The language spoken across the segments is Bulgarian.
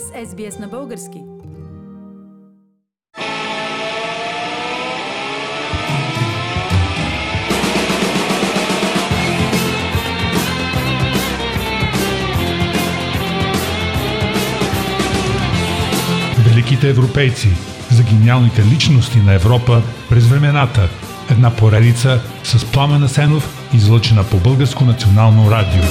сте с SBS на български. Великите европейци за гениалните личности на Европа през времената. Една поредица с Пламена Сенов, излъчена по Българско национално радио.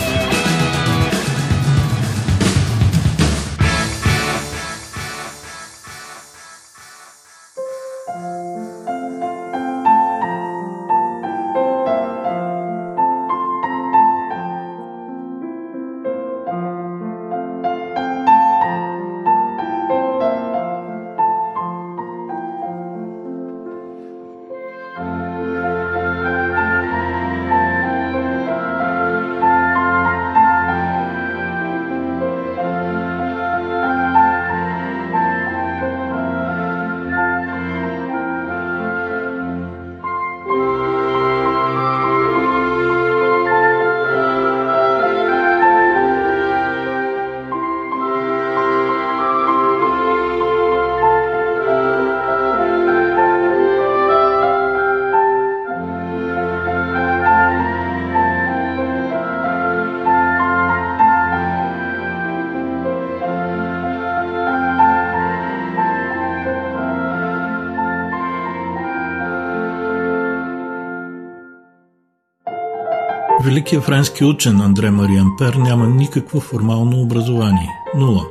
Великият френски учен Андре Мари Ампер няма никакво формално образование. Нула.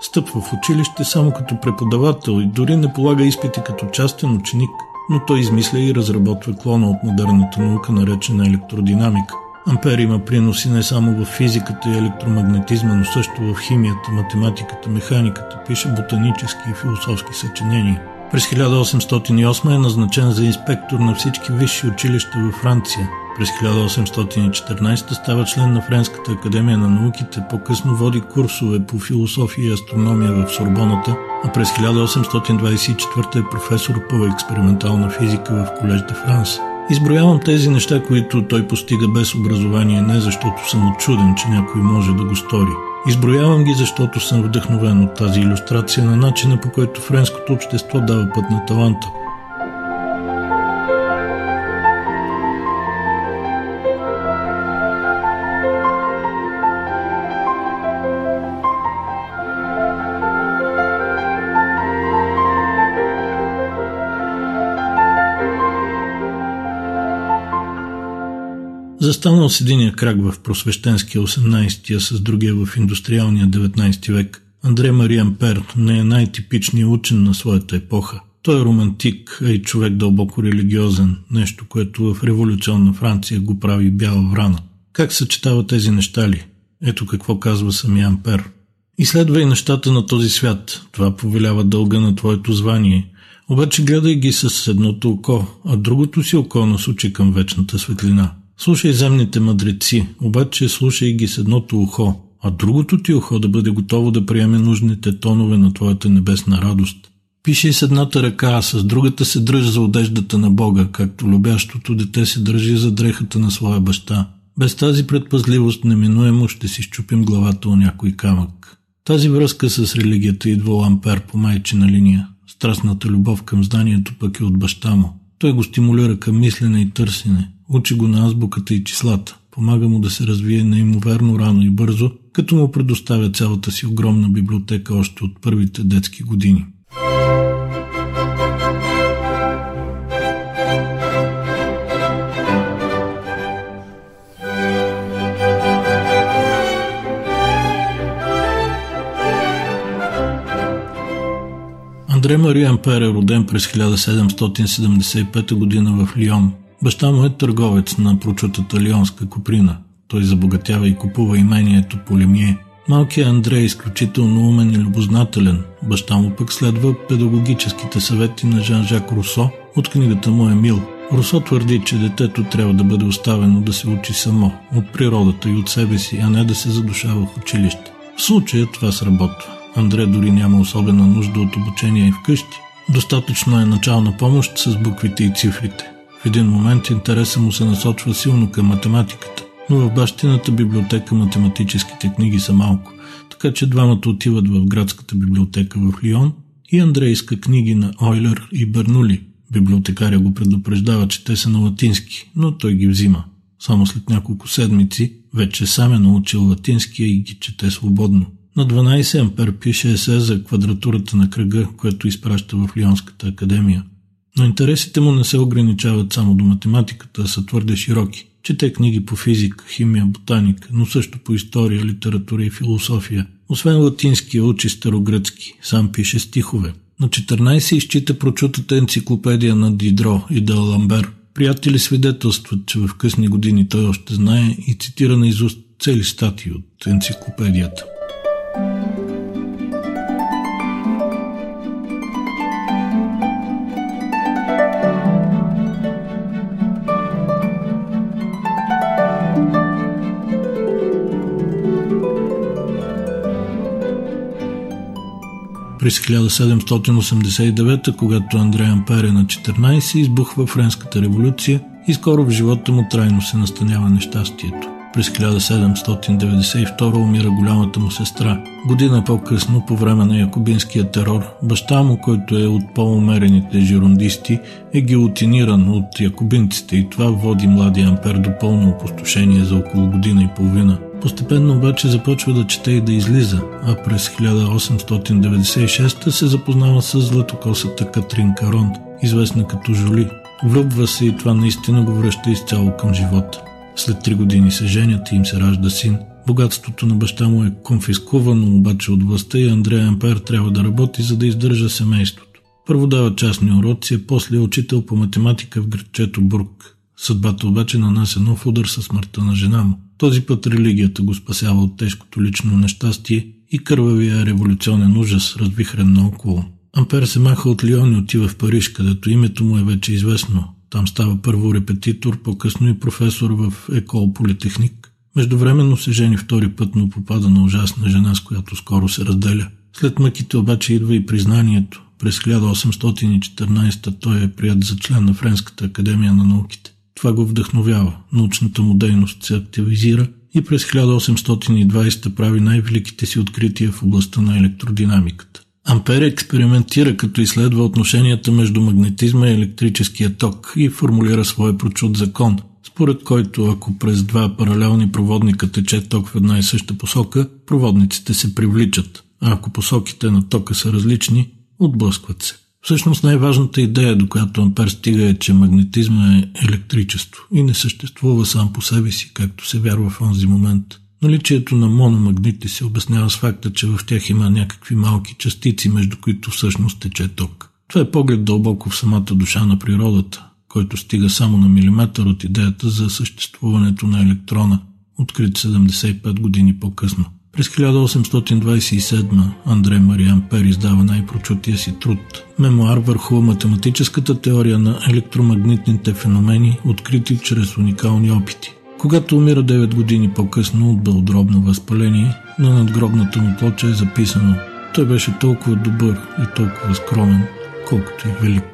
Стъпва в училище само като преподавател и дори не полага изпити като частен ученик, но той измисля и разработва клона от модерната наука, наречена електродинамика. Ампер има приноси не само в физиката и електромагнетизма, но също в химията, математиката, механиката, пише ботанически и философски съчинения. През 1808 е назначен за инспектор на всички висши училища във Франция – през 1814 става член на Френската академия на науките, по-късно води курсове по философия и астрономия в Сорбоната, а през 1824 е професор по експериментална физика в Колеж де Франс. Изброявам тези неща, които той постига без образование, не защото съм очуден, че някой може да го стори. Изброявам ги, защото съм вдъхновен от тази иллюстрация на начина по който френското общество дава път на таланта – Застанал с единия крак в просвещенския 18-я, с другия в индустриалния 19 век, Андре Мариан Пер не е най-типичният учен на своята епоха. Той е романтик, а и човек дълбоко религиозен, нещо, което в революционна Франция го прави бяла врана. Как съчетава тези неща ли? Ето какво казва самия Ампер. Изследвай нещата на този свят. Това повелява дълга на твоето звание. Обаче гледай ги с едното око, а другото си око насочи към вечната светлина. Слушай земните мъдреци, обаче слушай ги с едното ухо, а другото ти ухо да бъде готово да приеме нужните тонове на твоята небесна радост. Пиши с едната ръка, а с другата се дръж за одеждата на Бога, както любящото дете се държи за дрехата на своя баща. Без тази предпазливост неминуемо ще си щупим главата о някой камък. Тази връзка с религията идва Ампер по майчина линия. Страстната любов към знанието пък е от баща му. Той го стимулира към мислене и търсене. Учи го на азбуката и числата. Помага му да се развие неимоверно рано и бързо, като му предоставя цялата си огромна библиотека още от първите детски години. Андре Мари Ампер е роден през 1775 г. в Лион, Баща му е търговец на прочутата Лионска куприна. Той забогатява и купува имението по Лемие. Малкият Андрей е изключително умен и любознателен. Баща му пък следва педагогическите съвети на Жан-Жак Русо от книгата му Емил. Русо твърди, че детето трябва да бъде оставено да се учи само, от природата и от себе си, а не да се задушава в училище. В случая това сработва. Андре дори няма особена нужда от обучение вкъщи. Достатъчно е начална помощ с буквите и цифрите. В един момент интереса му се насочва силно към математиката. но в бащината библиотека математическите книги са малко, така че двамата отиват в градската библиотека в Лион и Андрей иска книги на Ойлер и Бернули. Библиотекаря го предупреждава, че те са на латински, но той ги взима. Само след няколко седмици вече сам е научил латинския и ги чете свободно. На 12 ампер пише есе за квадратурата на кръга, което изпраща в Лионската академия. Но интересите му не се ограничават само до математиката, а са твърде широки. Чете книги по физика, химия, ботаника, но също по история, литература и философия. Освен латинския учи старогръцки, сам пише стихове. На 14 изчита прочутата енциклопедия на Дидро и Даламбер. Приятели свидетелстват, че в късни години той още знае и цитира на изуст цели статии от енциклопедията. През 1789, когато Андрея Ампер е на 14, избухва Френската революция и скоро в живота му трайно се настанява нещастието. През 1792 умира голямата му сестра. Година по-късно, по време на якобинския терор, баща му, който е от по-умерените жирондисти, е гилотиниран от якобинците и това води младия Ампер до пълно опустошение за около година и половина. Постепенно обаче започва да чете и да излиза, а през 1896 се запознава с златокосата Катрин Карон, известна като Жули. Влюбва се и това наистина го връща изцяло към живота. След три години се женят и им се ражда син. Богатството на баща му е конфискувано обаче от властта и Андрея Ампер трябва да работи, за да издържа семейството. Първо дава частни уроци, а после е учител по математика в градчето Бург. Съдбата обаче нанася нов удар със смъртта на жена му. Този път религията го спасява от тежкото лично нещастие и кървавия революционен ужас, развихрен наоколо. Ампер се маха от Лион и отива в Париж, където името му е вече известно. Там става първо репетитор, по-късно и професор в Екол Политехник. Междувременно се жени втори път, но попада на ужасна жена, с която скоро се разделя. След мъките обаче идва и признанието. През 1814 той е прият за член на Френската академия на науките. Това го вдъхновява. Научната му дейност се активизира и през 1820 прави най-великите си открития в областта на електродинамиката. Ампер експериментира като изследва отношенията между магнетизма и електрическия ток и формулира своя прочут закон, според който ако през два паралелни проводника тече ток в една и съща посока, проводниците се привличат, а ако посоките на тока са различни, отблъскват се. Всъщност най-важната идея, до която Ампер стига е, че магнетизма е електричество и не съществува сам по себе си, както се вярва в онзи момент. Наличието на мономагнити се обяснява с факта, че в тях има някакви малки частици, между които всъщност тече ток. Това е поглед дълбоко в самата душа на природата, който стига само на милиметър от идеята за съществуването на електрона, открит 75 години по-късно. През 1827 Андрей Мариан Пер издава най-прочутия си труд – мемуар върху математическата теория на електромагнитните феномени, открити чрез уникални опити. Когато умира 9 години по-късно от белодробно възпаление, на надгробната му плоча е записано «Той беше толкова добър и толкова скромен, колкото и велик».